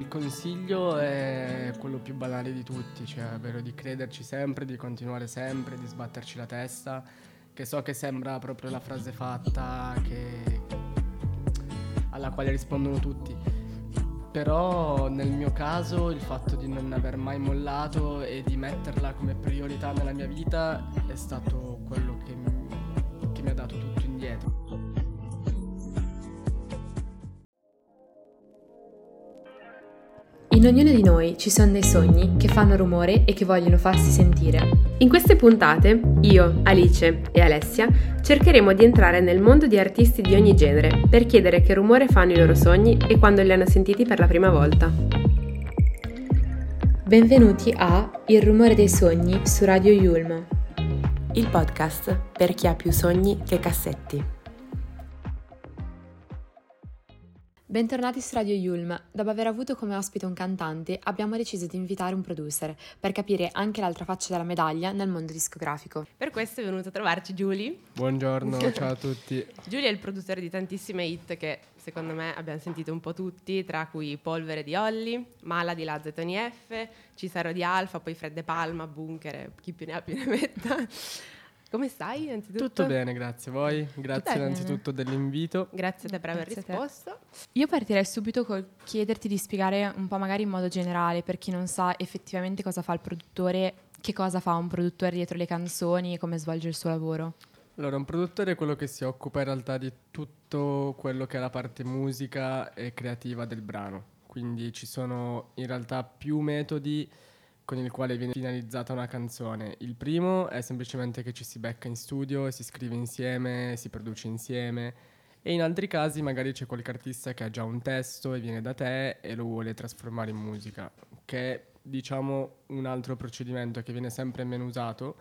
Il consiglio è quello più banale di tutti, cioè ovvero di crederci sempre, di continuare sempre, di sbatterci la testa, che so che sembra proprio la frase fatta che... alla quale rispondono tutti. Però nel mio caso il fatto di non aver mai mollato e di metterla come priorità nella mia vita è stato quello che mi, che mi ha dato tutto indietro. In ognuno di noi ci sono dei sogni che fanno rumore e che vogliono farsi sentire. In queste puntate, io, Alice e Alessia cercheremo di entrare nel mondo di artisti di ogni genere per chiedere che rumore fanno i loro sogni e quando li hanno sentiti per la prima volta. Benvenuti a Il rumore dei sogni su Radio Yulm, il podcast per chi ha più sogni che cassetti. Bentornati su Radio Yulm. Dopo aver avuto come ospite un cantante, abbiamo deciso di invitare un producer per capire anche l'altra faccia della medaglia nel mondo discografico. Per questo è venuto a trovarci Julie. Buongiorno, ciao a tutti. Julie è il produttore di tantissime hit che secondo me abbiamo sentito un po' tutti, tra cui Polvere di Olli, Mala di Lazza e Tony F, Cisaro di Alfa, poi Fredde Palma, Bunker, chi più ne ha più ne metta. Come stai innanzitutto? Tutto bene, grazie a voi. Grazie innanzitutto dell'invito. Grazie a te per aver risposto. Io partirei subito col chiederti di spiegare un po' magari in modo generale per chi non sa effettivamente cosa fa il produttore, che cosa fa un produttore dietro le canzoni e come svolge il suo lavoro. Allora, un produttore è quello che si occupa in realtà di tutto quello che è la parte musica e creativa del brano. Quindi ci sono in realtà più metodi con il quale viene finalizzata una canzone. Il primo è semplicemente che ci si becca in studio, si scrive insieme, si produce insieme e in altri casi magari c'è qualche artista che ha già un testo e viene da te e lo vuole trasformare in musica, che è diciamo un altro procedimento che viene sempre meno usato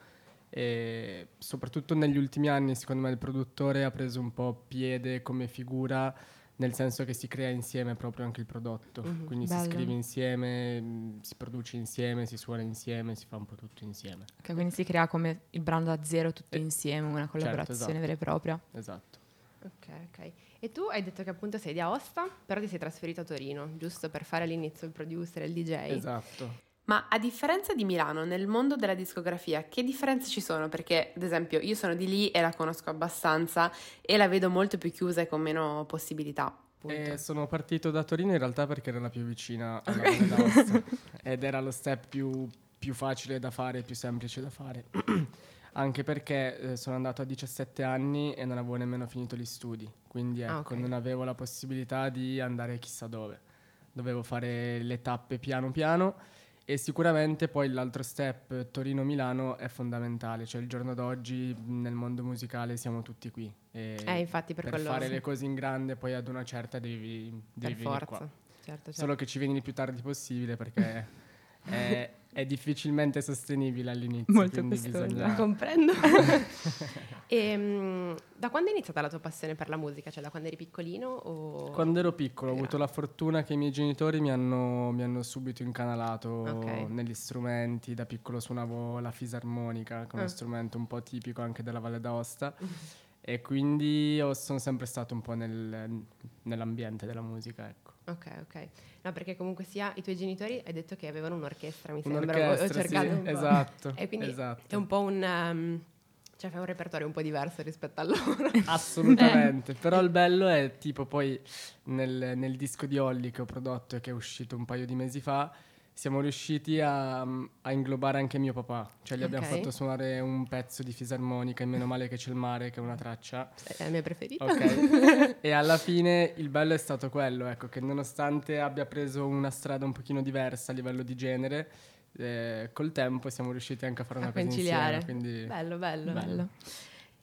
e soprattutto negli ultimi anni secondo me il produttore ha preso un po' piede come figura nel senso che si crea insieme proprio anche il prodotto, mm-hmm, quindi bello. si scrive insieme, mm, si produce insieme, si suona insieme, si fa un po' tutto insieme. Okay, quindi si crea come il brano da zero tutto eh, insieme, una certo, collaborazione certo, esatto. vera e propria. Esatto. Ok, ok. E tu hai detto che appunto sei di Aosta, però ti sei trasferito a Torino, giusto per fare all'inizio il producer, il DJ. Esatto. Ma a differenza di Milano, nel mondo della discografia, che differenze ci sono? Perché, ad esempio, io sono di lì e la conosco abbastanza e la vedo molto più chiusa e con meno possibilità. Eh, sono partito da Torino in realtà perché era la più vicina alla okay. Ed era lo step più, più facile da fare, più semplice da fare. Anche perché eh, sono andato a 17 anni e non avevo nemmeno finito gli studi, quindi ah, ecco, ah, okay. non avevo la possibilità di andare chissà dove. Dovevo fare le tappe piano piano e sicuramente poi l'altro step Torino-Milano è fondamentale, cioè il giorno d'oggi nel mondo musicale siamo tutti qui. E eh, infatti per, per fare le cose in grande poi ad una certa devi, devi per forza. Qua. Certo, certo. Solo che ci vieni il più tardi possibile perché è, è difficilmente sostenibile all'inizio. Molto costoso, bisogna... comprendo. e, um, da quando è iniziata la tua passione per la musica? Cioè da quando eri piccolino? O... Quando ero piccolo ho avuto la fortuna che i miei genitori mi hanno, mi hanno subito incanalato okay. negli strumenti. Da piccolo suonavo la fisarmonica, che è uno ah. strumento un po' tipico anche della Valle d'Aosta. e quindi sono sempre stato un po' nel, nell'ambiente della musica, ecco. Ok, ok. No, perché comunque sia i tuoi genitori hai detto che avevano un'orchestra, mi un'orchestra, sembra. Ho cercato sì, un po'. Esatto. E quindi esatto. è un po' un... Um, cioè fai un repertorio un po' diverso rispetto a loro. Assolutamente. eh. Però il bello è tipo poi nel, nel disco di Holly che ho prodotto e che è uscito un paio di mesi fa siamo riusciti a, a, inglobare anche mio papà, cioè gli okay. abbiamo fatto suonare un pezzo di fisarmonica, in meno male che c'è il mare, che è una traccia. È la mia preferita. Ok. e alla fine il bello è stato quello, ecco, che nonostante abbia preso una strada un pochino diversa a livello di genere, eh, col tempo siamo riusciti anche a fare una a cosa conciliare. insieme. Quindi bello, bello, bello, bello.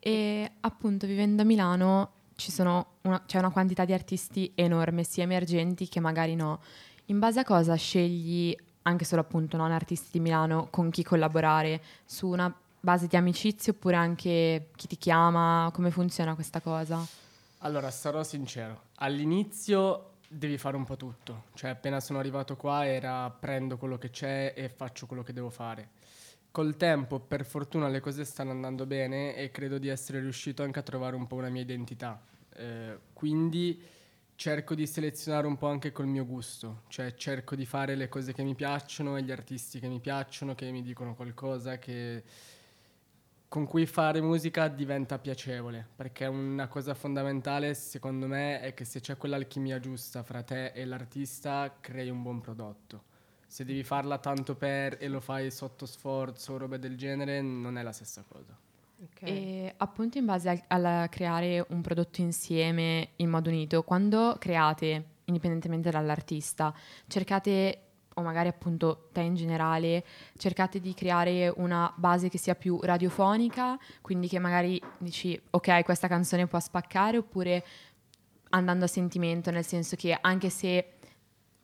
E appunto vivendo a Milano una, c'è una quantità di artisti enorme, sia emergenti che magari no. In base a cosa scegli anche solo appunto non artisti di Milano con chi collaborare su una base di amicizia oppure anche chi ti chiama, come funziona questa cosa? Allora, sarò sincero, all'inizio devi fare un po' tutto, cioè appena sono arrivato qua era prendo quello che c'è e faccio quello che devo fare. Col tempo, per fortuna, le cose stanno andando bene e credo di essere riuscito anche a trovare un po' una mia identità. Eh, quindi cerco di selezionare un po' anche col mio gusto, cioè cerco di fare le cose che mi piacciono e gli artisti che mi piacciono, che mi dicono qualcosa, che con cui fare musica diventa piacevole, perché una cosa fondamentale secondo me è che se c'è quell'alchimia giusta fra te e l'artista crei un buon prodotto. Se devi farla tanto per e lo fai sotto sforzo o robe del genere non è la stessa cosa. Okay. E appunto in base a, creare un prodotto insieme in modo unito, quando create, indipendentemente dall'artista, cercate o magari appunto te in generale, cercate di creare una base che sia più radiofonica, quindi che magari dici ok questa canzone può spaccare, oppure andando a sentimento, nel senso che anche se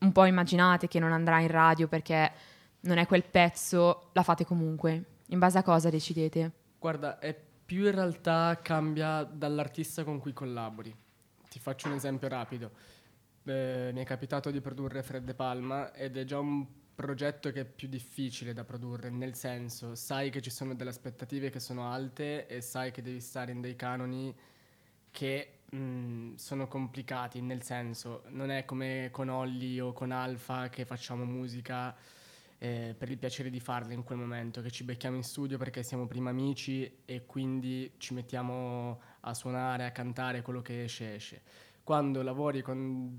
un po' immaginate che non andrà in radio perché non è quel pezzo, la fate comunque. In base a cosa decidete? Guarda, è più in realtà cambia dall'artista con cui collabori. Ti faccio un esempio rapido eh, mi è capitato di produrre Fred Palma ed è già un progetto che è più difficile da produrre, nel senso sai che ci sono delle aspettative che sono alte e sai che devi stare in dei canoni che mh, sono complicati, nel senso non è come con Olli o con Alfa che facciamo musica eh, per il piacere di farla in quel momento, che ci becchiamo in studio perché siamo prima amici e quindi ci mettiamo a suonare, a cantare quello che esce esce quando lavori con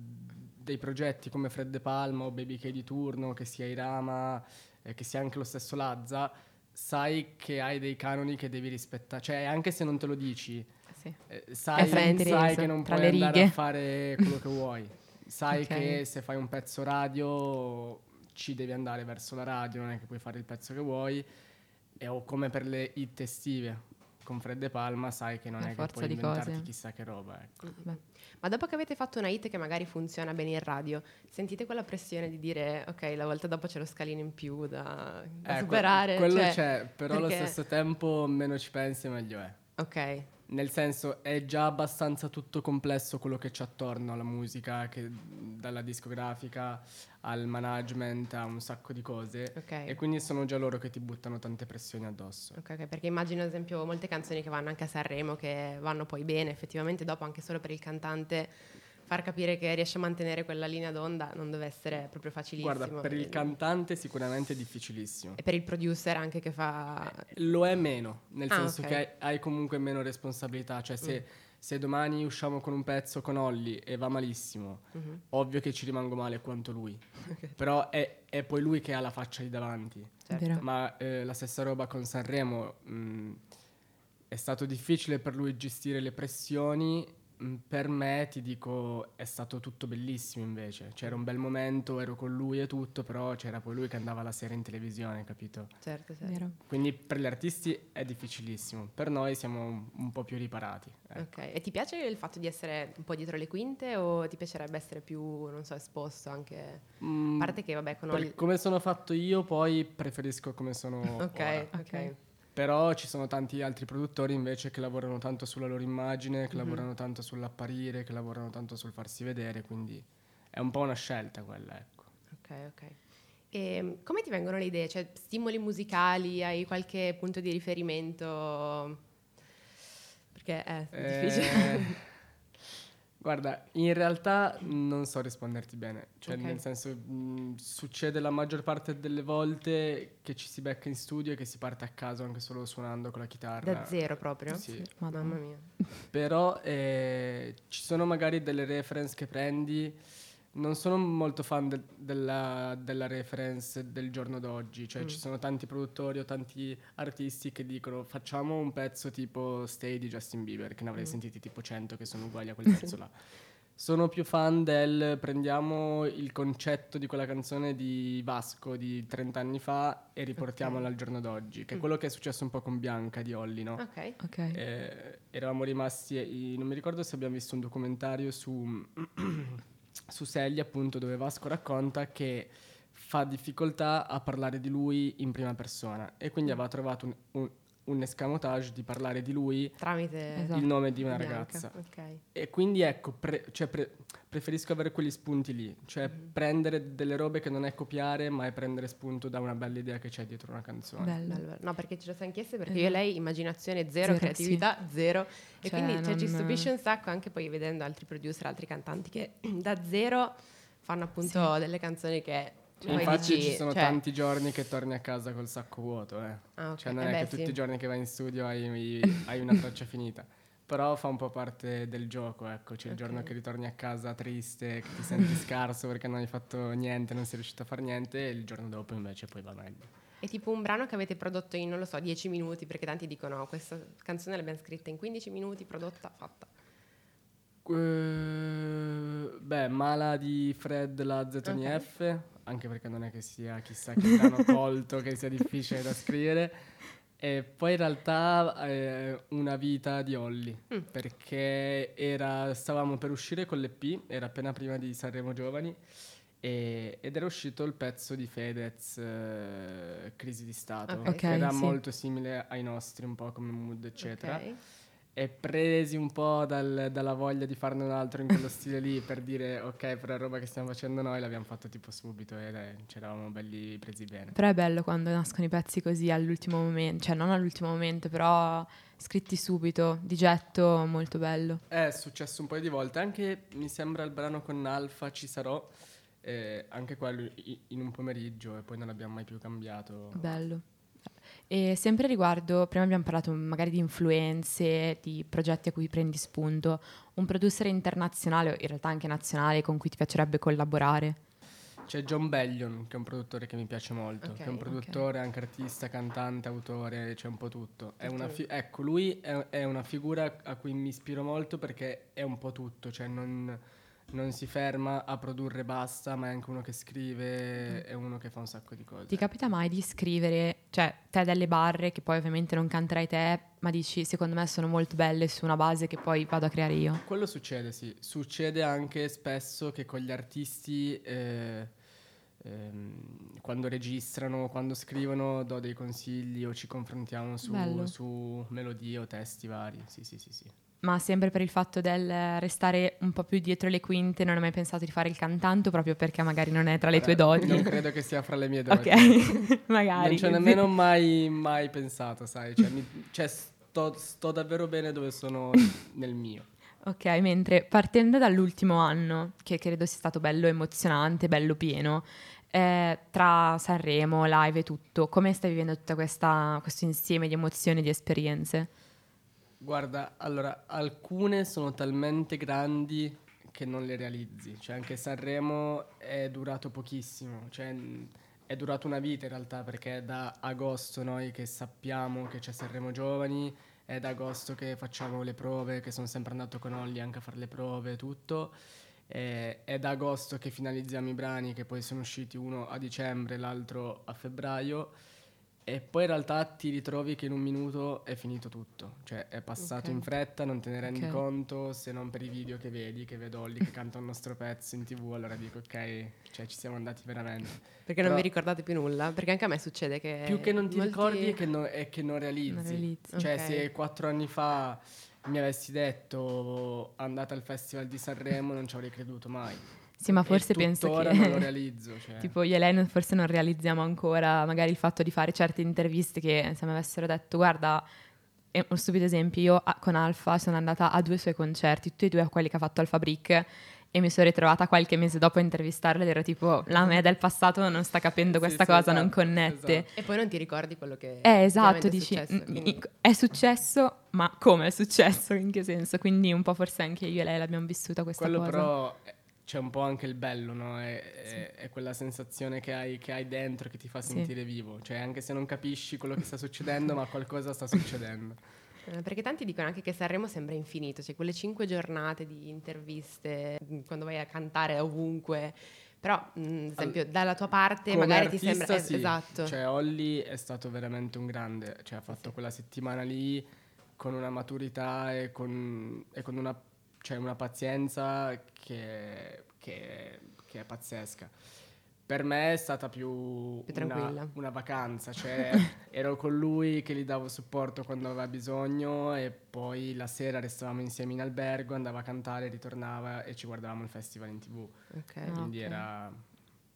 dei progetti come Fred De Palma o Baby K di turno, che sia Irama, eh, che sia anche lo stesso Lazza, sai che hai dei canoni che devi rispettare, cioè anche se non te lo dici, sì. eh, sai, sai che non puoi andare a fare quello che vuoi, sai okay. che se fai un pezzo radio ci devi andare verso la radio, non è che puoi fare il pezzo che vuoi, e, o come per le hit estive, con Fred e Palma sai che non La è che puoi inventarti cose. chissà che roba. Ecco. Mm, Ma dopo che avete fatto una hit che magari funziona bene in radio, sentite quella pressione di dire ok, la volta dopo c'è lo scalino in più da, da eh, superare? Que- quello cioè, c'è, però perché... allo stesso tempo meno ci pensi meglio è. Ok. Nel senso è già abbastanza tutto complesso quello che c'è attorno alla musica, che, dalla discografica al management, a un sacco di cose. Okay. E quindi sono già loro che ti buttano tante pressioni addosso. Ok, okay perché immagino ad esempio molte canzoni che vanno anche a Sanremo, che vanno poi bene, effettivamente dopo anche solo per il cantante far capire che riesce a mantenere quella linea d'onda non deve essere proprio facilissimo. Guarda, per il cantante sicuramente è difficilissimo. E per il producer anche che fa... Eh, lo è meno, nel ah, senso okay. che hai, comunque meno responsabilità, cioè se, mm. se, domani usciamo con un pezzo con Olli e va malissimo, mm-hmm. ovvio che ci rimango male quanto lui, okay. però è, è, poi lui che ha la faccia lì davanti. Certo. Ma eh, la stessa roba con Sanremo, mh, mm, è stato difficile per lui gestire le pressioni per me, ti dico, è stato tutto bellissimo invece. C'era un bel momento, ero con lui e tutto, però c'era poi lui che andava la sera in televisione, capito? Certo, certo. Quindi per gli artisti è difficilissimo, per noi siamo un, un po' più riparati. Ecco. Ok, e ti piace il fatto di essere un po' dietro le quinte o ti piacerebbe essere più, non so, esposto anche? Mm, a parte che, vabbè, con... Oli... Come sono fatto io, poi preferisco come sono Ok, ora. ok. Però ci sono tanti altri produttori invece che lavorano tanto sulla loro immagine, che mm-hmm. lavorano tanto sull'apparire, che lavorano tanto sul farsi vedere, quindi è un po' una scelta quella, ecco. Ok, ok. E ehm, come ti vengono le idee? Cioè, stimoli musicali, hai qualche punto di riferimento? Perché è eh, difficile. Guarda, in realtà non so risponderti bene, cioè okay. nel senso mh, succede la maggior parte delle volte che ci si becca in studio e che si parte a caso anche solo suonando con la chitarra. Da zero proprio? Sì. Mamma mia. Però eh, ci sono magari delle reference che prendi non sono molto fan de- della, della, reference del giorno d'oggi, cioè mm. ci sono tanti produttori o tanti artisti che dicono facciamo un pezzo tipo Stay di Justin Bieber, che ne avrei mm. sentiti tipo 100 che sono uguali a quel pezzo là. Sono più fan del prendiamo il concetto di quella canzone di Vasco di 30 anni fa e riportiamola okay. al giorno d'oggi, che è mm. quello che è successo un po' con Bianca di Olli, no? Ok. okay. Eh, eravamo rimasti, non mi ricordo se abbiamo visto un documentario su su Selli appunto dove Vasco racconta che fa difficoltà a parlare di lui in prima persona. E quindi aveva trovato un, un un escamotage di parlare di lui Tramite Esatto. il nome di una Bianca, ragazza. Ok. E quindi ecco, pre- cioè, pre- preferisco avere quegli spunti lì, cioè Mhm. prendere delle robe che non è copiare, ma è prendere spunto da una bella idea che c'è dietro una canzone. Bello. Bello. No, perché ce lo siamo chieste perché Esatto. io e lei immaginazione zero, Zero, creatività zero. E Cioè, quindi cioè, ci stupisce un sacco anche poi vedendo altri producer, altri cantanti che da zero fanno appunto delle canzoni che poi Infatti dici, ci sono cioè- tanti giorni che torni a casa col sacco vuoto, eh. Ah, ok. Cioè non Eh è beh, che tutti sì. i giorni che vai in studio hai, hai una traccia finita. Però fa un po' parte del gioco, ecco. C'è il giorno che ritorni a casa triste, che ti senti scarso perché non hai fatto niente, non sei riuscito a fare niente, e il giorno dopo invece poi va meglio. È tipo un brano che avete prodotto in, non lo so, 10 minuti, perché tanti dicono questa canzone l'abbiamo scritta in 15 minuti, prodotta, fatta. Eh, beh, Mala di Fred la Zetoni Ok. F, anche perché non è che sia chissà che brano colto, che sia difficile da scrivere. E poi in realtà eh, Una vita di Olli, Mm. perché era- stavamo per uscire con l'EP, era appena prima di Sanremo Giovani, e- ed era uscito il pezzo di Fedez, eh, Crisi di Stato, Ok. che era sì. molto simile ai nostri, un po' come mood, eccetera Ok. E presi un po' dal- dalla voglia di farne un altro in quello stile lì per dire ok per la roba che stiamo facendo noi l'abbiamo fatto tipo subito e dai, ci eravamo belli presi bene Però è bello quando nascono i pezzi così all'ultimo momento, cioè non all'ultimo momento, però scritti subito, di getto, molto bello. è successo un paio di volte anche mi sembra il brano con Alfa ci sarò eh, anche quello in un pomeriggio e poi non l'abbiamo mai più cambiato Bello. E sempre riguardo, prima abbiamo parlato magari di influenze, di progetti a cui prendi spunto, un producer internazionale o in realtà anche nazionale con cui ti piacerebbe collaborare? c'è John Bellion che è un produttore che mi piace molto Ok, che è un produttore anche artista cantante autore c'è un po' tutto. Fi- ecco lui è, è una figura a cui mi ispiro molto perché è un po' tutto cioè non, non si ferma a produrre basta ma è anche uno che scrive è uno che fa un sacco di cose Ti capita mai di scrivere, cioè te delle barre che poi ovviamente non canterai te, ma dici secondo me sono molto belle su una base che poi vado a creare io? Quello succede, sì. Succede anche spesso che con gli artisti, eh, ehm, quando registrano, quando scrivono, do dei consigli o ci confrontiamo su, su melodie o testi vari. Sì, sì, sì, sì. Ma sempre per il fatto del restare un po' più dietro le quinte, non hai mai pensato di fare il cantante proprio perché magari non è tra le tue Guarda, doti? Non credo che sia fra le mie doti. Ok, magari. Non ci ho nemmeno mai, mai pensato, sai. Cioè, mi- cioè, sto, sto davvero bene dove sono nel mio. Ok, mentre partendo dall'ultimo anno, che credo sia stato bello emozionante, bello pieno, eh, tra Sanremo, live e tutto, come stai vivendo tutto questo insieme di emozioni e di esperienze? Guarda, allora, alcune sono talmente grandi che non le realizzi. Cioè, anche Sanremo è durato pochissimo. Cioè, è durato una vita in realtà, perché è da agosto noi che sappiamo che c'è Sanremo Giovani, è da agosto che facciamo le prove, che sono sempre andato con Olli anche a fare le prove e tutto. È da agosto che finalizziamo i brani, che poi sono usciti uno a dicembre, l'altro a febbraio. E poi in realtà ti ritrovi che in un minuto è finito tutto, cioè è passato Ok. in fretta, non te ne rendi Ok. conto se non per i video che vedi, che vedo Olli che canta il nostro pezzo in tv, allora dico ok, cioè ci siamo andati veramente. Perché non Però- vi ricordate più nulla? Perché anche a me succede che... Più che non ti molti- ricordi è che, no- è che non realizzi. Non realizzi. Cioè Ok. se quattro anni fa mi avessi detto andate al Festival di Sanremo non ci avrei creduto mai. Sì, ma forse penso che... non lo realizzo. Cioè. Tipo io e lei non- forse non realizziamo ancora magari il fatto di fare certe interviste che se mi avessero detto guarda, è un stupido esempio, io a- con Alfa sono andata a due suoi concerti, tutti e due a quelli che ha fatto Alfa Brick e mi sono ritrovata qualche mese dopo a intervistarla ed ero tipo la me del passato non sta capendo Sì, questa sì, cosa, non esatto, connette. esatto. E poi non ti ricordi quello che... Eh, esatto, dici, È successo, "Mm, quindi- i- è successo, ma come è successo? In che senso? Quindi un po' forse anche io e lei l'abbiamo vissuta questa Quello cosa. però eh, c'è un po' anche il bello, no? È, è- è quella sensazione che hai, che hai dentro che ti fa Sì. sentire vivo. Cioè, anche se non capisci quello che sta succedendo, ma qualcosa sta succedendo. Eh, Perché tanti dicono anche che Sanremo sembra infinito, cioè quelle cinque giornate di interviste, mh, quando vai a cantare ovunque, però mh, ad esempio dalla tua parte Come magari ti sembra... eh, sì. Esatto. Cioè, Olli è stato veramente un grande. Cioè, ha fatto sì. quella settimana lì con una maturità e con, e con una, cioè, una pazienza che, che- che è pazzesca. Per me è stata più, Più una, una vacanza, cioè ero con lui che gli davo supporto quando aveva bisogno e poi la sera restavamo insieme in albergo, andava a cantare, ritornava e ci guardavamo il festival in tv. Ok. Ah, Quindi ok. era,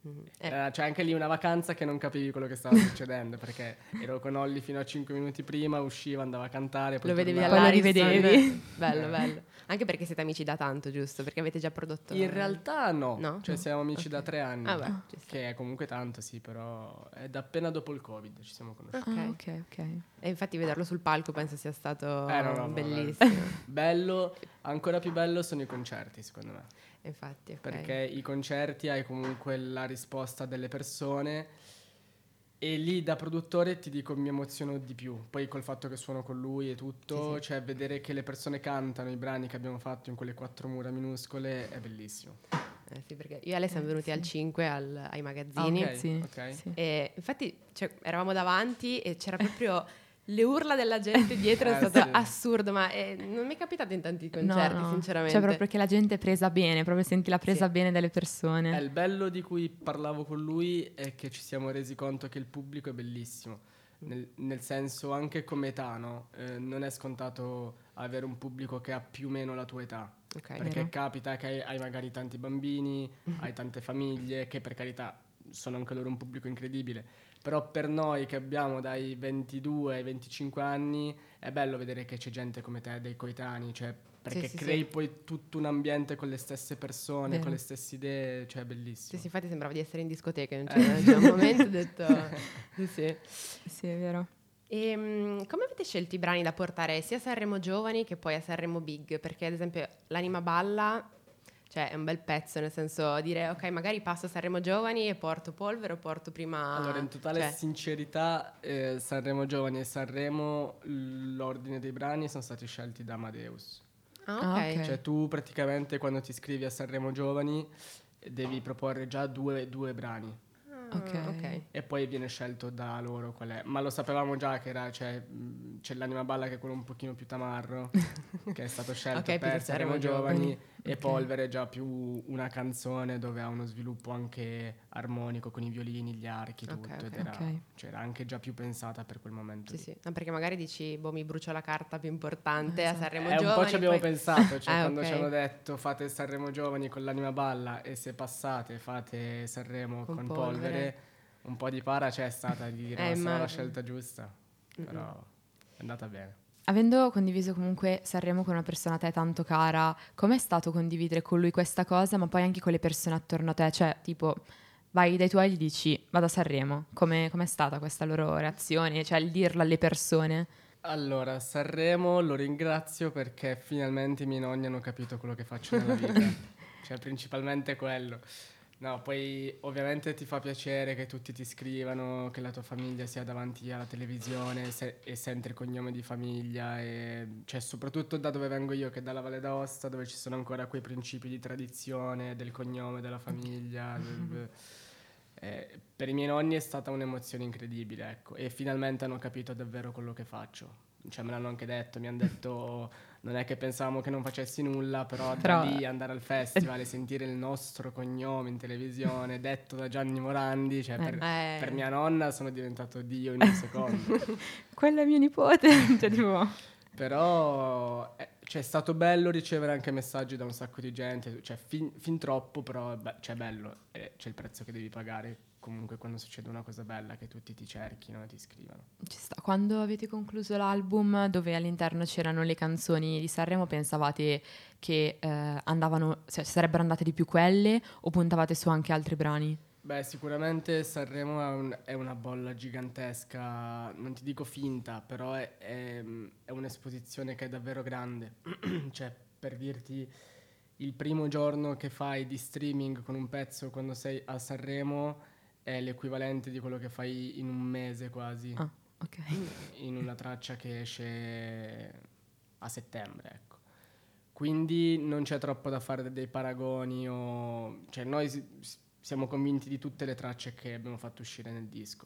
Mhm. Eh, era- cioè anche lì una vacanza che non capivi quello che stava succedendo perché ero con Olli fino a 5 minuti prima, usciva, andava a cantare, poi lo vedevi all'Ariston. rivedevi. Bello, bello. Anche perché siete amici da tanto, giusto? Perché avete già prodotto... In realtà no, No? cioè siamo amici Ok. da tre anni. Ah, beh. Che è comunque tanto, sì, però è da appena dopo il Covid ci siamo conosciuti. Ok. Ah, ok, ok. E infatti vederlo sul palco penso sia stato Eh, no, no, no, bellissimo. Bello, ancora più bello sono i concerti, secondo me. Infatti, ok. Perché i concerti hai comunque la risposta delle persone e lì da produttore ti dico mi emoziono di più. Poi col fatto che suono con lui e tutto, Sì, sì. cioè vedere che le persone cantano i brani che abbiamo fatto in quelle quattro mura minuscole è bellissimo. Eh, sì, perché io e Ale siamo Eh, venuti sì. al 5 al- ai magazzini. Ah, ok. Sì, ok. sì. E infatti cioè, eravamo davanti e c'era proprio le urla della gente dietro, è Eh, stato sì. assurdo, ma eh, non mi è capitato in tanti concerti, No, no. sinceramente. Cioè proprio che la gente è presa bene, proprio senti la presa Sì. bene delle Eh, persone. il bello di cui parlavo con lui è che ci siamo resi conto che il pubblico è bellissimo. Nel, nel senso, anche come età, no? Eh, non è scontato avere un pubblico che ha più o meno la tua età. Ok. Perché Vero. capita che hai, hai magari tanti bambini, hai tante famiglie, che per carità sono anche loro un pubblico incredibile. Però per noi che abbiamo dai 22 ai 25 anni è bello vedere che c'è gente come te, dei coetanei, cioè perché sì, crei sì. poi tutto un ambiente con le stesse persone, Vero. con le stesse idee, cioè è Sì, bellissimo. sì, infatti sembrava di essere in discoteca, Eh. non c'era, c'era un momento ho detto... Sì, sì. Sì, è vero. E, mm, come avete scelto i brani da portare sia a Sanremo Giovani che poi a Sanremo Big? Perché ad esempio l'anima balla, cioè è un bel pezzo, nel senso dire ok magari passo a Sanremo Giovani e porto polvere o porto prima... Allora, in totale cioè, sincerità, eh, Sanremo Giovani e Sanremo, l'ordine dei brani sono stati scelti da Amadeus. ah, Ah, ok. ok. Cioè tu praticamente quando ti iscrivi a Sanremo Giovani devi proporre già due, due brani Ah, Ok. ok. e poi viene scelto da loro qual è. Ma lo sapevamo già che era, cioè, mh, c'è l'anima balla che è quello un pochino più tamarro, che è stato scelto Ok, per Sanremo Sanremo Giovani E. Polvere è già più una canzone dove ha uno sviluppo anche armonico con i violini, gli archi, tutto. Ed ok. era, Ok. cioè, era anche già più pensata per quel momento. Sì, lì. sì. No, perché magari dici, boh, mi brucio la carta più importante Esatto. a Sanremo Eh, un Giovani. po' ci abbiamo poi- pensato, cioè Ah, quando ci hanno detto fate Sanremo Giovani con l'anima balla e se passate fate Sanremo Con con, Polvere. polvere. un po' di para c'è stata di dire Eh, ma sarà la scelta giusta, Mm-mm. però è andata bene. Avendo condiviso comunque Sanremo con una persona a te tanto cara, com'è stato condividere con lui questa cosa, ma poi anche con le persone attorno a te? Cioè, tipo, vai dai tuoi e gli dici vado a Sanremo. Come com'è stata questa loro reazione? Cioè, il dirlo alle persone? Allora, Sanremo lo ringrazio perché finalmente i miei nonni hanno capito quello che faccio nella vita, cioè principalmente quello. No, poi ovviamente ti fa piacere che tutti ti scrivano, che la tua famiglia sia davanti alla televisione se- e sente il cognome di famiglia, e, cioè soprattutto da dove vengo io, che è dalla Valle d'Aosta, dove ci sono ancora quei principi di tradizione, del cognome della famiglia. del- eh, per i miei nonni è stata un'emozione incredibile, ecco, e finalmente hanno capito davvero quello che faccio. Cioè me l'hanno anche detto, mi hanno detto non è che pensavamo che non facessi nulla, però, Però- da lì andare al festival e sentire il nostro cognome in televisione detto da Gianni Morandi, cioè per, Eh. per mia nonna sono diventato Dio in un secondo. Quello è mio nipote. cioè, tipo, Però eh, cioè, è stato bello ricevere anche messaggi da un sacco di gente, cioè fin, fin troppo, però è be- cioè, è bello, e c'è il prezzo che devi pagare comunque quando succede una cosa bella, che tutti ti cerchino e ti scrivano. ci sta. Quando avete concluso l'album, dove all'interno c'erano le canzoni di Sanremo, pensavate che eh, andavano, cioè, sarebbero andate di più quelle o puntavate su anche altri brani? Beh, sicuramente Sanremo è, un- è una bolla gigantesca, non ti dico finta, però è, è- è un'esposizione che è davvero grande. cioè, per dirti, il primo giorno che fai di streaming con un pezzo quando sei a Sanremo è l'equivalente di quello che fai in un mese quasi, Ah, ok. in una traccia che esce a settembre, ecco. Quindi non c'è troppo da fare dei paragoni o... Cioè noi si- s- siamo convinti di tutte le tracce che abbiamo fatto uscire nel disco.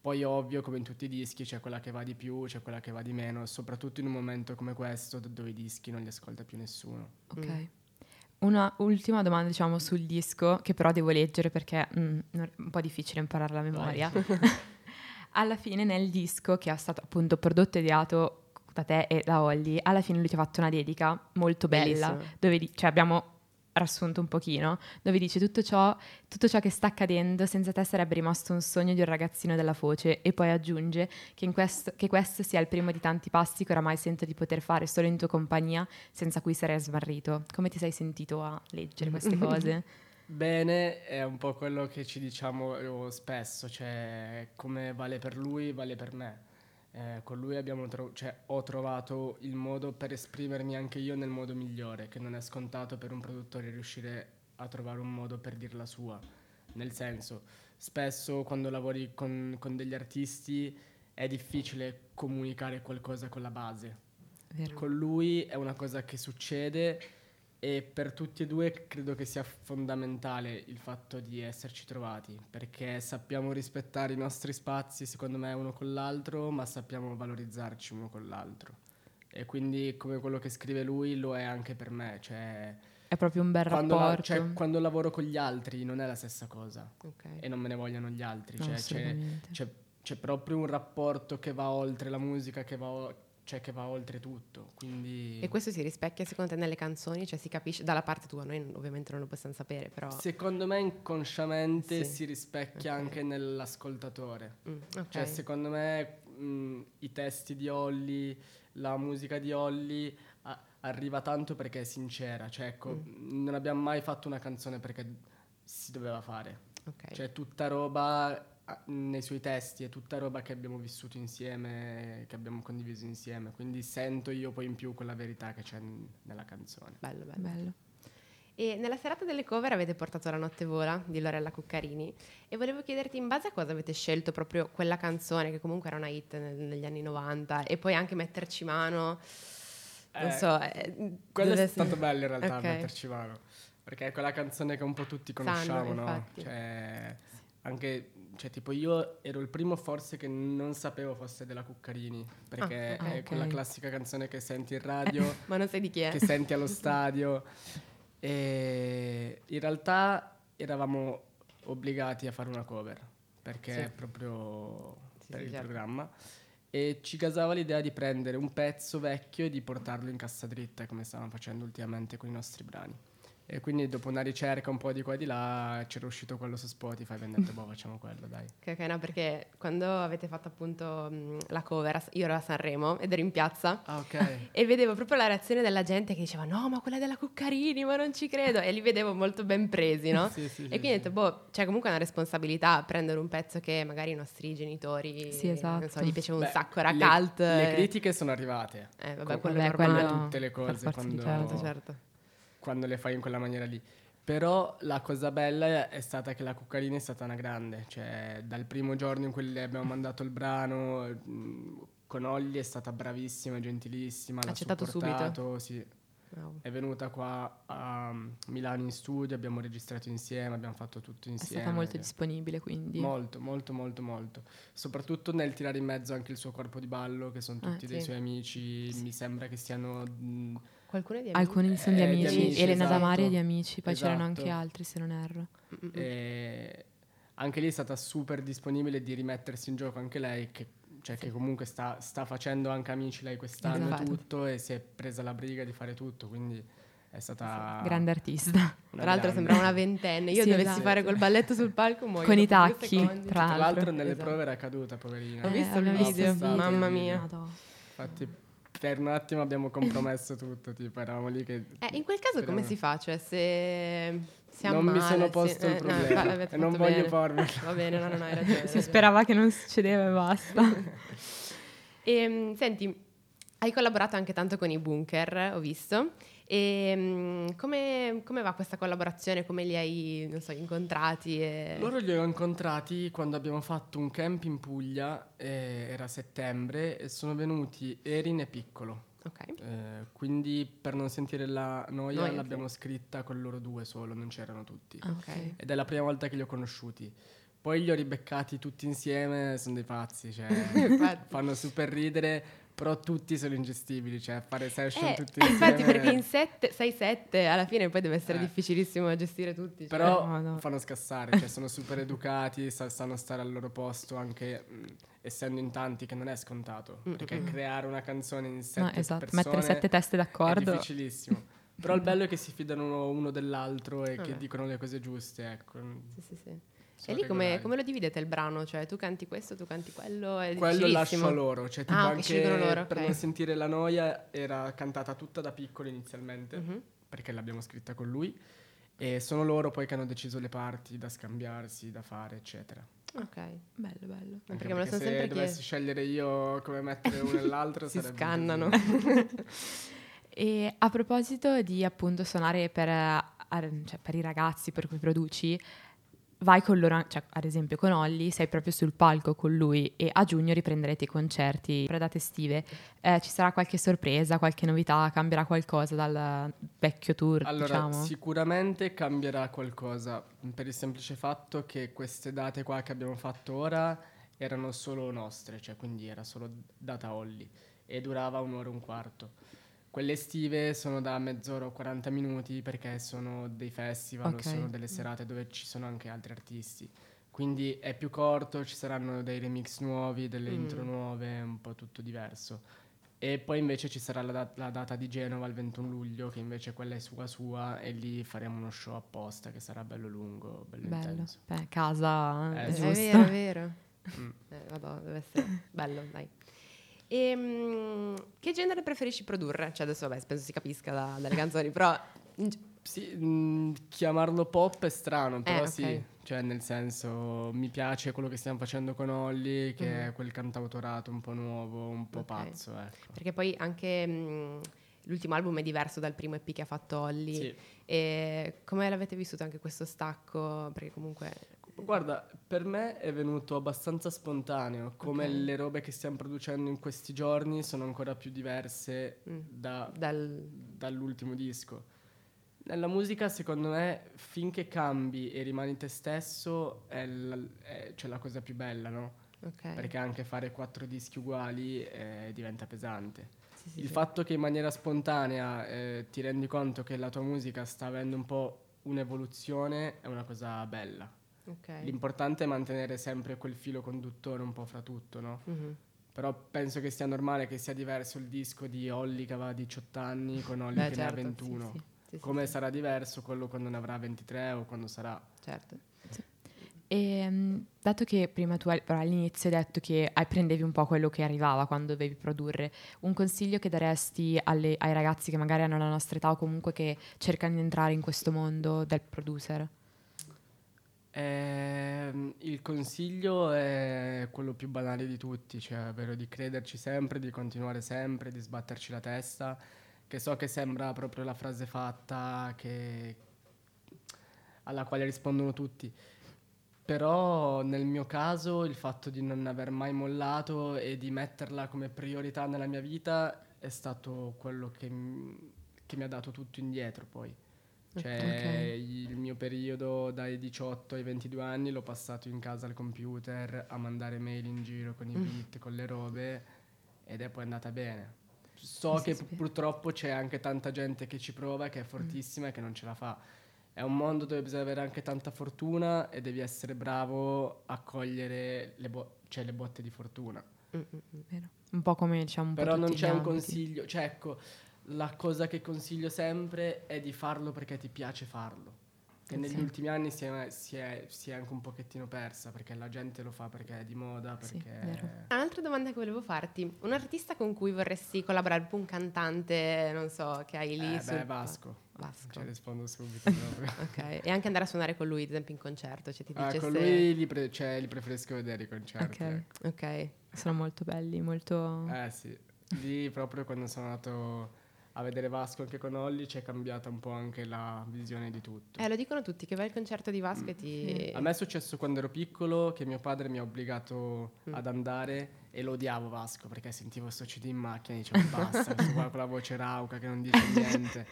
Poi ovvio, come in tutti i dischi, c'è quella che va di più, c'è quella che va di meno, soprattutto in un momento come questo do- dove i dischi non li ascolta più nessuno. Ok. Mm. Una ultima domanda, diciamo, sul disco, che però devo leggere perché mm, è un po' difficile imparare la memoria. alla fine nel disco, che è stato appunto prodotto e ideato da te e da Olly, alla fine lui ti ha fatto una dedica molto bella, Bellissima. dove cioè, abbiamo riassunto un pochino, dove dice tutto ciò, tutto ciò che sta accadendo senza te sarebbe rimasto un sogno di un ragazzino della foce e poi aggiunge che, in questo, che questo sia il primo di tanti passi che oramai sento di poter fare solo in tua compagnia senza cui sarei smarrito. Come ti sei sentito a leggere queste cose? Bene, è un po' quello che ci diciamo spesso, cioè come vale per lui, vale per me. Eh, con lui abbiamo tro- cioè, ho trovato il modo per esprimermi anche io nel modo migliore, che non è scontato per un produttore riuscire a trovare un modo per dir la sua. Nel senso, spesso quando lavori con, con degli artisti è difficile comunicare qualcosa con la base. Vero. Con lui è una cosa che succede e per tutti e due credo che sia fondamentale il fatto di esserci trovati, perché sappiamo rispettare i nostri spazi, secondo me, uno con l'altro, ma sappiamo valorizzarci uno con l'altro. E quindi come quello che scrive lui lo è anche per me, cioè È proprio un bel quando, la- rapporto. cioè, quando lavoro con gli altri non è la stessa cosa Ok. e non me ne vogliono gli altri, No, cioè, c'è, c'è- c'è proprio un rapporto che va oltre la musica, che va, o- cioè, che va oltre tutto. Quindi E questo si rispecchia secondo te nelle canzoni? Cioè si capisce dalla parte tua, noi ovviamente non lo possiamo sapere, però... secondo me inconsciamente Sì. si rispecchia Ok. anche nell'ascoltatore. Mm, ok. Cioè, secondo me mh, i testi di Olly, la musica di Olly a- arriva tanto perché è sincera. Cioè, ecco, non abbiamo mai fatto una canzone perché si doveva fare. Ok. Cioè, tutta roba nei suoi testi, è tutta roba che abbiamo vissuto insieme, che abbiamo condiviso insieme. Quindi sento io poi in più quella verità che c'è n- nella canzone. Bello, bello. Bello. E nella serata delle cover avete portato La notte vola di Lorella Cuccarini e volevo chiederti in base a cosa avete scelto proprio quella canzone che comunque era una hit nel- negli anni 90 e poi anche metterci mano, non Eh, so... eh, Quello è stato bello in realtà Ok. metterci mano. Perché è quella canzone che un po' tutti Sanno, conosciamo, no? infatti. Cioè, anche, cioè, tipo io ero il primo forse che non sapevo fosse della Cuccarini. Perché Ah, ah, è ok. quella classica canzone che senti in radio, Ma non sai di chi è? che senti allo stadio. E in realtà eravamo obbligati a fare una cover. Perché Sì. è proprio Sì, per sì, il certo. programma. E ci gasava l'idea di prendere un pezzo vecchio e di portarlo in cassa dritta, come stavamo facendo ultimamente con i nostri brani. E quindi dopo una ricerca un po' di qua e di là c'era uscito quello su Spotify e abbiamo detto, boh, facciamo quello, dai. Ok, ok, no, perché quando avete fatto appunto mh, la cover, io ero a Sanremo ed ero in piazza Ah, ok. e vedevo proprio la reazione della gente che diceva no, ma quella della Cuccarini, ma non ci credo. E li vedevo molto ben presi, no? Sì, sì, e sì, quindi sì. ho detto, boh, c'è comunque una responsabilità prendere un pezzo che magari i nostri genitori, Sì, esatto. non so, gli piaceva un sacco, era le, cult. Le critiche sono arrivate. Eh, vabbè, Com- quello è normale. tutte le cose quando, Certo, certo. Quando le fai in quella maniera lì. Però la cosa bella è stata che la Cuccarini è stata una grande, cioè dal primo giorno in cui le abbiamo mandato il brano, mh, con Olli è stata bravissima, gentilissima, l'ha accettato supportato, sì. Bravo. È venuta qua a Milano in studio, abbiamo registrato insieme, abbiamo fatto tutto È insieme. stata molto disponibile, quindi. Molto, molto, molto, molto. Soprattutto nel tirare in mezzo anche il suo corpo di ballo, che sono Ah, tutti dei sì. suoi amici. Mi sembra che siano. mh, Qualcuno di Alcuni sono di Eh, di amici, amici, Elena esatto. Damari è di amici, poi c'erano Esatto. anche altri se non erro. E anche lì è stata super disponibile di rimettersi in gioco anche lei, che, cioè, che comunque sta, sta facendo anche amici lei quest'anno Esatto. e tutto, e si è presa la briga di fare tutto, quindi è stata Grande artista. una Tra l'altro sembrava una ventenne. Io Sì, dovessi esatto. fare col balletto sul palco muoio Con i tacchi, tra Tra l'altro nelle Esatto. prove era caduta, poverina. Ho visto il abbiamo video, il mamma mia. Infatti per un attimo abbiamo compromesso tutto, tipo eravamo lì che... Eh, in quel caso come si fa? Cioè se si non mi ammala, sono posto eh, il no, problema fa- avete e non voglio bene. pormelo. Va bene, no, no, no, hai ragione. Si ragione. sperava che non succedeva e basta. Ehm, senti, hai collaborato anche tanto con i bunker, ho visto. E, come, come va questa collaborazione? Come li hai, non so, incontrati? E... Loro li ho incontrati quando abbiamo fatto un camp in Puglia, eh, era settembre, e sono venuti Erin e Piccolo. Ok. Eh, quindi per non sentire la noia Noia, l'abbiamo scritta con loro due solo, non c'erano tutti. Ah, ok. Ed è la prima volta che li ho conosciuti. Poi li ho ribeccati tutti insieme, sono dei pazzi, cioè fanno super ridere. Però tutti sono ingestibili, cioè fare session Eh, tutti insieme. infatti perché in 6-7 alla fine poi deve essere Eh. difficilissimo gestire tutti. cioè. Però No, no. fanno scassare, cioè sono super educati, sa- sanno stare al loro posto anche mh, essendo in tanti che non è scontato, Mm, perché mm, mm. creare una canzone in No, sette esatto, persone mettere sette teste è d'accordo. difficilissimo. Però il bello è che si fidano uno, uno dell'altro e che Vabbè. dicono le cose giuste, ecco. Sì, sì, sì. E lì come, come lo dividete il brano? Cioè tu canti questo, tu canti quello? È Quello lascio a loro, cioè tipo Ah, anche loro, per ok. non sentire la noia era cantata tutta da piccolo inizialmente, Mhm. perché l'abbiamo scritta con lui e sono loro poi che hanno deciso le parti da scambiarsi, da fare, eccetera. Ok. Bello, bello. Anche perché me lo sono se sempre dovessi chiesto. scegliere io come mettere uno e l'altro Si sarebbe scannano. E a proposito di appunto suonare per, eh, ar- cioè, per i ragazzi per cui produci, vai con loro, cioè ad esempio con Olli, sei proprio sul palco con lui e a giugno riprenderete i concerti per date estive. Eh, ci sarà qualche sorpresa, qualche novità, cambierà qualcosa dal vecchio tour, Allora, diciamo? sicuramente cambierà qualcosa per il semplice fatto che queste date qua che abbiamo fatto ora erano solo nostre, cioè quindi era solo data Olli e durava un'ora e un quarto. Quelle estive sono da mezz'ora o 40 minuti perché sono dei festival o Ok. sono delle serate dove ci sono anche altri artisti. Quindi è più corto, ci saranno dei remix nuovi, delle Mm. intro nuove, un po' tutto diverso. E poi invece ci sarà la, dat- la data di Genova il 21 luglio, che invece quella è sua sua, e lì faremo uno show apposta che sarà bello lungo, bello, Bello. intenso. Beh, casa, Eh, è sì. È giusto. vero, è vero. Mm. Eh, vado, deve essere bello, dai. Ehm, che genere preferisci produrre? Cioè adesso vabbè, penso si capisca da- dalle canzoni, però Sì, mm, chiamarlo pop è strano, però ok. sì, cioè nel senso mi piace quello che stiamo facendo con Olly, che Mhm. è quel cantautorato un po' nuovo, un po' Ok. pazzo, ecco. perché poi anche mh, l'ultimo album è diverso dal primo EP che ha fatto Olly. Sì. E come l'avete vissuto anche questo stacco? Perché comunque Guarda, per me è venuto abbastanza spontaneo, come Ok. le robe che stiamo producendo in questi giorni sono ancora più diverse Mm. da- dal dall'ultimo disco. Nella musica, secondo me, finché cambi e rimani te stesso, è, l- è- cioè, la cosa più bella, no? ok. Perché anche fare quattro dischi uguali eh, diventa pesante. Sì, sì, Il sì. fatto che in maniera spontanea eh, ti rendi conto che la tua musica sta avendo un po' un'evoluzione è una cosa bella. Ok. L'importante è mantenere sempre quel filo conduttore un po' fra tutto, no? Mhm. Però penso che sia normale che sia diverso il disco di Olly che aveva 18 anni con Beh, che certo, ne ha sì, 21. sì, sì, sì, Come sì, sarà diverso quello quando ne avrà 23 o quando sarà. certo. E mm, dato che prima tu all'inizio hai detto che hai- prendevi un po' quello che arrivava quando dovevi produrre, un consiglio che daresti alle- ai ragazzi che magari hanno la nostra età o comunque che cercano di entrare in questo mondo del producer? Ehm, il consiglio è quello più banale di tutti, cioè ovvero di crederci sempre, di continuare sempre, di sbatterci la testa, che so che sembra proprio la frase fatta che- alla quale rispondono tutti. Però nel mio caso il fatto di non aver mai mollato e di metterla come priorità nella mia vita è stato quello che, m- che mi ha dato tutto indietro poi. Cioè Ok. il mio periodo dai 18 ai 22 anni l'ho passato in casa al computer a mandare mail in giro con i Mm. beat, con le robe ed è poi andata bene. So che pu- purtroppo c'è anche tanta gente che ci prova, che è Mm. fortissima e che non ce la fa. È un mondo dove bisogna avere anche tanta fortuna e devi essere bravo a cogliere le, bo- cioè, le botte di fortuna. Mm, mm, mm. Un po' come diciamo un Però non c'è un consiglio, cioè ecco, la cosa che consiglio sempre è di farlo perché ti piace farlo. Che Eh negli sì. ultimi anni si è, si, è, si è anche un pochettino persa perché la gente lo fa perché è di moda, Sì, perché... vero. Un'altra domanda che volevo farti, un artista con cui vorresti collaborare, un cantante, non so, che hai lì Eh, sul- beh, Vasco. Vasco. Cioè, rispondo subito proprio. Ok, e anche andare a suonare con lui, ad esempio in concerto, cioè ti Ah, dice con se... lui li, pre- cioè, li preferisco vedere i concerti. Ok. ecco. Ok, Sono molto belli, molto... Eh sì, lì proprio quando sono andato a vedere Vasco anche con Olli ci è cambiata un po' anche la visione di tutto. eh, lo dicono tutti, che vai al concerto di Vasco e ti... A me è successo quando ero piccolo che mio padre mi ha obbligato Mm. ad andare e lo odiavo Vasco perché sentivo sto CD in macchina e dicevo basta, questo qua con la voce rauca che non dice niente.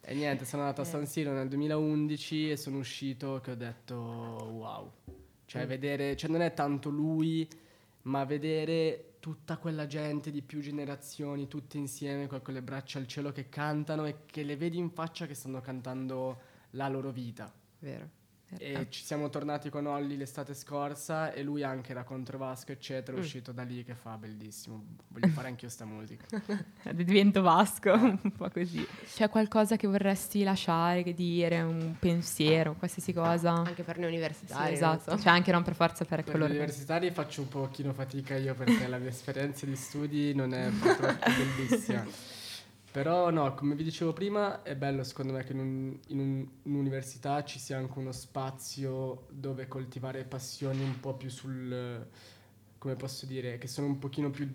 E niente, sono andato a San Siro nel 2011 e sono uscito che ho detto wow. Cioè Mm. vedere, cioè non è tanto lui, ma vedere tutta quella gente di più generazioni, tutte insieme, con quelle braccia al cielo che cantano e che le vedi in faccia che stanno cantando la loro vita. Vero. E ci siamo tornati con Olli l'estate scorsa e lui anche era contro Vasco, eccetera. È Mm. uscito da lì che fa bellissimo. Voglio fare anch'io sta musica. Divento Vasco, un po' così. C'è qualcosa che vorresti lasciare, che dire, un pensiero, qualsiasi cosa? Anche per noi Sì, universitari. esatto, non so. cioè anche non per forza per Per coloro che... universitari faccio un pochino fatica io perché la mia esperienza di studi non è purtroppo bellissima. Però no, come vi dicevo prima, è bello secondo me che in, un- in un- un'università ci sia anche uno spazio dove coltivare passioni un po' più sul, come posso dire, che sono un pochino più,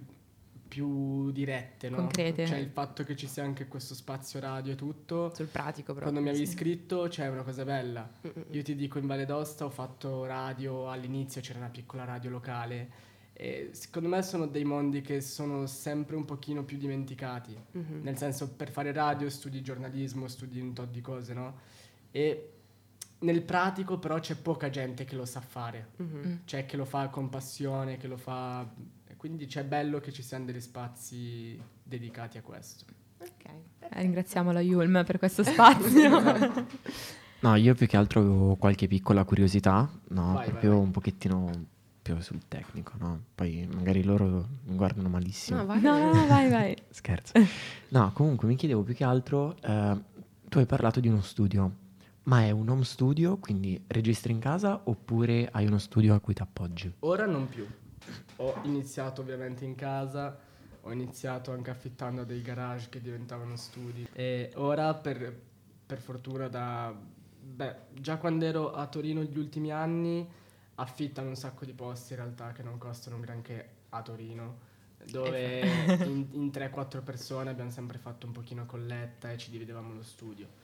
più dirette, no? Concrete. Cioè il fatto che ci sia anche questo spazio radio e tutto. Sul pratico proprio. Quando mi avevi sì. iscritto c'è una cosa bella. Mm-mm. Io ti dico in Valle d'Aosta ho fatto radio all'inizio, c'era una piccola radio locale. E secondo me sono dei mondi che sono sempre un pochino più dimenticati. Mhm. Nel senso, per fare radio studi giornalismo, studi un tot di cose, no? E nel pratico però c'è poca gente che lo sa fare. Mhm. Mm. Cioè che lo fa con passione, che lo fa... e Quindi c'è bello che ci siano degli spazi dedicati a questo. Ok. Eh, Ringraziamo la Yulm per questo spazio. No, io più che altro avevo qualche piccola curiosità, no, Vai, proprio vai, vai. un pochettino più sul tecnico, no? Poi magari loro mi guardano malissimo. No, vai. no, no, vai, vai. Scherzo. No, comunque mi chiedevo più che altro, eh, tu hai parlato di uno studio, ma è un home studio, quindi registri in casa oppure hai uno studio a cui ti appoggi? Ora non più. Ho iniziato ovviamente in casa, ho iniziato anche affittando dei garage che diventavano studi e ora per, per fortuna da... Beh, già quando ero a Torino gli ultimi anni affittano un sacco di posti in realtà che non costano un granché a Torino, dove in, in 3-4 persone abbiamo sempre fatto un pochino colletta e ci dividevamo lo studio.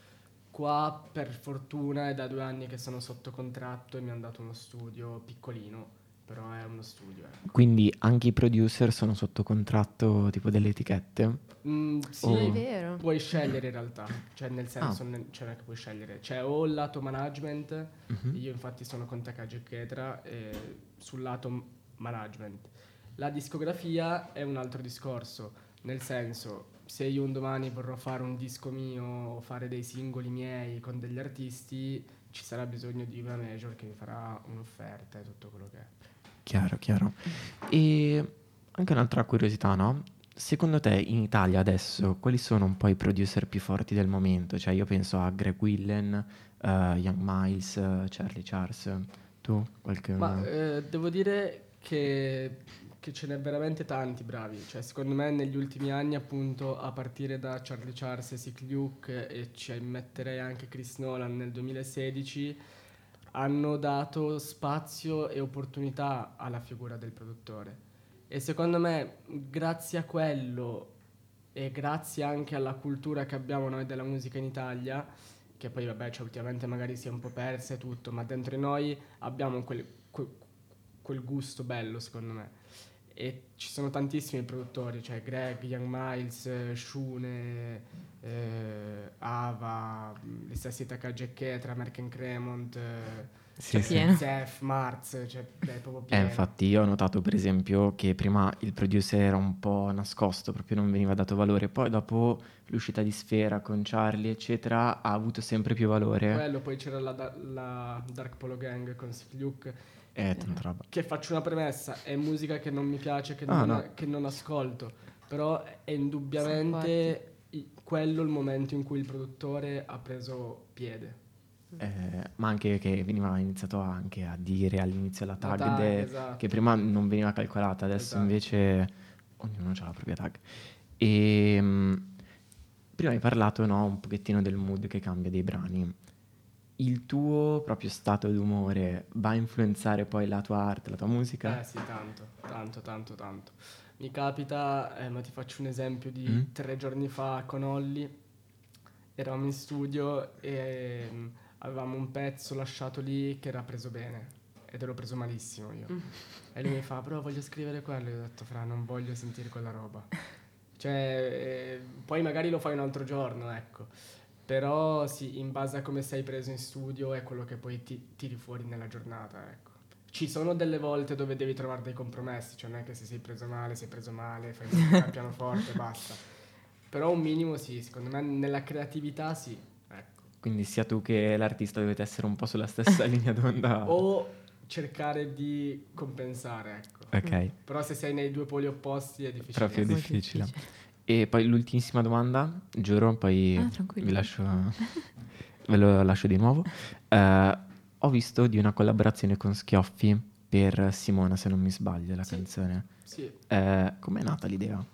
Qua per fortuna è da due anni che sono sotto contratto e mi hanno dato uno studio piccolino, però è uno studio. ecco. Quindi anche i producer sono sotto contratto tipo delle etichette? Mm, sì, Oh. È vero. puoi scegliere in realtà, cioè nel senso ne- cioè non è che puoi scegliere, c'è o il lato management, Mhm. io infatti sono con Takagi Echetra e sul lato management. La discografia è un altro discorso, nel senso se io un domani vorrò fare un disco mio o fare dei singoli miei con degli artisti, ci sarà bisogno di una major che mi farà un'offerta e tutto quello che è. Chiaro, chiaro. E anche un'altra curiosità, no? Secondo te in Italia adesso quali sono un po' i producer più forti del momento? Cioè io penso a Greg Willen, eh, Young Miles, eh, Charlie Charles. Tu qualche... Ma eh, devo dire che, che ce n'è veramente tanti bravi. Cioè, secondo me negli ultimi anni, appunto, a partire da Charlie Charles e Sick Luke e ci metterei anche Chris Nolan nel 2016, hanno dato spazio e opportunità alla figura del produttore. E secondo me, grazie a quello e grazie anche alla cultura che abbiamo noi della musica in Italia, che poi vabbè, cioè, ultimamente magari si è un po' persa e tutto, ma dentro noi abbiamo quel, quel- quel gusto bello, secondo me. E ci sono tantissimi produttori, cioè Greg, Young Miles, eh, Shune, eh, Ava, gli stessi Takagi e Ketra, Merken Cremont, eh, Sì, sì. pieno. Zef, Marz, cioè è proprio Eh, pieno. infatti io ho notato per esempio che prima il producer era un po' nascosto, proprio non veniva dato valore, poi dopo l'uscita di Sfera con Charlie eccetera ha avuto sempre più valore. Quello, poi c'era la, la Dark Polo Gang con Luke, Eh, tanta roba. che faccio una premessa, è musica che non mi piace, che, Ah, non, no. che non ascolto, però è indubbiamente i- quello il momento in cui il produttore ha preso piede. Eh, ma anche che veniva iniziato anche a dire all'inizio la La tag, tag, de- esatto. che prima non veniva calcolata, adesso Esatto. invece ognuno ha la propria tag. E mm, prima hai parlato no, un pochettino del mood che cambia dei brani. Il tuo proprio stato d'umore va a influenzare poi la tua arte, la tua musica? Eh sì, tanto, tanto, tanto, tanto. Mi capita, eh, ma ti faccio un esempio di Mm. tre giorni fa con Olli, eravamo in studio e mm, avevamo un pezzo lasciato lì che era preso bene ed ero preso malissimo io. Mm. E lui mi fa, però voglio scrivere quello. Io ho detto, fra, non voglio sentire quella roba. Cioè, eh, poi magari lo fai un altro giorno, ecco. Però sì, in base a come sei preso in studio è quello che poi ti tiri fuori nella giornata, ecco. Ci sono delle volte dove devi trovare dei compromessi, cioè non è che se sei preso male, sei preso male, fai il pianoforte e basta. Però un minimo sì, secondo me nella creatività sì. Ecco. Quindi sia tu che l'artista dovete essere un po' sulla stessa linea d'onda. O cercare di compensare, ecco. Ok, Però se sei nei due poli opposti è difficile. proprio Molto difficile. difficile. E poi l'ultimissima domanda, giuro, poi Ah, vi lascio, ve lo lascio di nuovo. Eh, ho visto di una collaborazione con Schioffi per Simona, se non mi sbaglio, la Sì. canzone. Sì. Eh, com'è nata l'idea?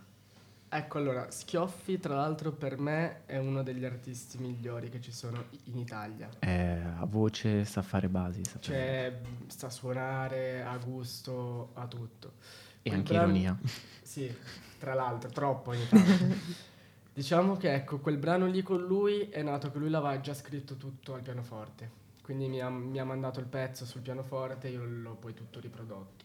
Ecco allora, Schioffi tra l'altro per me è uno degli artisti migliori che ci sono in Italia. Eh, a voce sa fare basi, sa fare- Cioè, sa suonare, ha gusto, ha tutto. e quel anche brano- ironia. Sì, tra l'altro, troppo ogni tanto. diciamo che ecco, quel brano lì con lui è nato che lui l'aveva già scritto tutto al pianoforte. Quindi mi ha, mi ha mandato il pezzo sul pianoforte e io l'ho poi tutto riprodotto.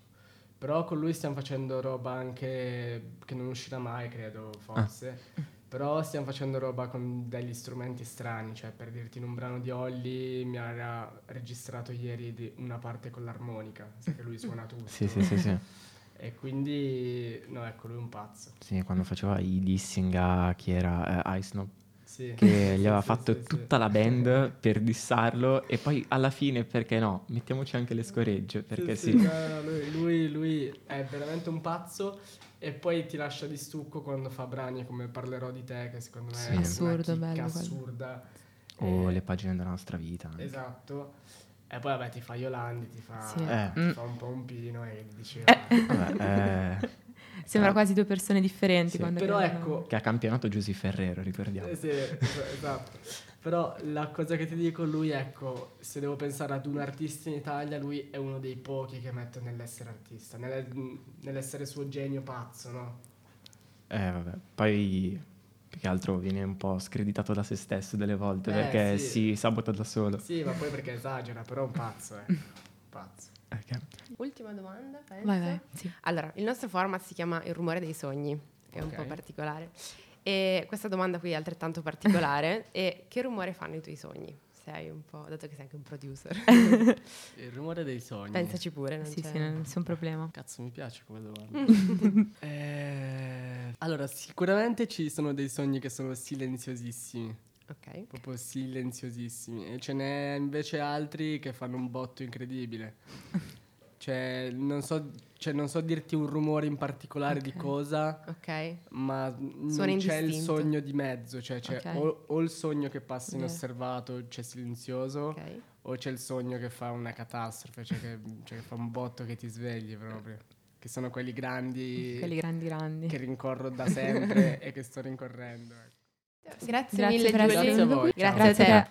Però con lui stiamo facendo roba anche che non uscirà mai, credo, forse. Però stiamo facendo roba con degli strumenti strani, cioè per dirti in un brano di Holly mi ha registrato ieri una parte con l'armonica, sai che lui suona tutto. Sì, sì, sì, sì. E quindi, no, ecco, lui è un pazzo. Sì, quando faceva i dissing a chi era eh, Ice Snow, Sì. che gli aveva Sì, fatto sì, sì. tutta la band per dissarlo e poi alla fine, perché no, mettiamoci anche le scoregge, perché sì. no, no, lui, lui- lui è veramente un pazzo e poi ti lascia di stucco quando fa brani come Parlerò di te, che secondo me Sì. è una Assurdo, chicca bello quello. assurda. O Eh, le pagine della nostra vita. anche. Esatto. E poi vabbè ti fa Yolandi, ti fa, Sì. Eh. ti fa un po' un pino e dice... Vabbè, eh, Sembra quasi due persone differenti. Sì, quando Però cantano. ecco, che ha campionato Giusy Ferrero, ricordiamo. Eh sì, es- esatto. Però la cosa che ti dico, lui, ecco, se devo pensare ad un artista in Italia, lui è uno dei pochi che metto nell'essere artista, nelle- nell'essere suo genio pazzo, no? Eh, vabbè. Poi, più che altro, viene un po' screditato da se stesso delle volte Eh, perché sì. si sabota da solo. Sì, ma poi perché esagera, però è un pazzo, eh. Pazzo. Ok. Ultima domanda, penso. Vai, vai. Sì. Allora, il nostro format si chiama Il rumore dei sogni, che è un po' particolare. E questa domanda qui è altrettanto particolare. e che rumore fanno i tuoi sogni? Sei un po', dato che sei anche un producer. Il rumore dei sogni. Pensaci pure, non Sì, c'è... sì, nessun problema. Cazzo, mi piace come domanda. Eh, allora, sicuramente ci sono dei sogni che sono silenziosissimi. Ok. Proprio silenziosissimi. E ce n'è invece altri che fanno un botto incredibile. Cioè, non so, cioè, non so dirti un rumore in particolare di Ok. cosa, Ok. ma non Suona c'è il sogno di mezzo. Cioè, c'è Ok. o, o il sogno che passa inosservato, c'è silenzioso, o c'è il sogno che fa una catastrofe, cioè che, cioè che fa un botto che ti svegli proprio. Che sono quelli grandi Quelli grandi grandi. che rincorro da sempre e che sto rincorrendo. ecco. Grazie, Grazie mille per essere. Grazie a voi. Grazie Ciao. a te.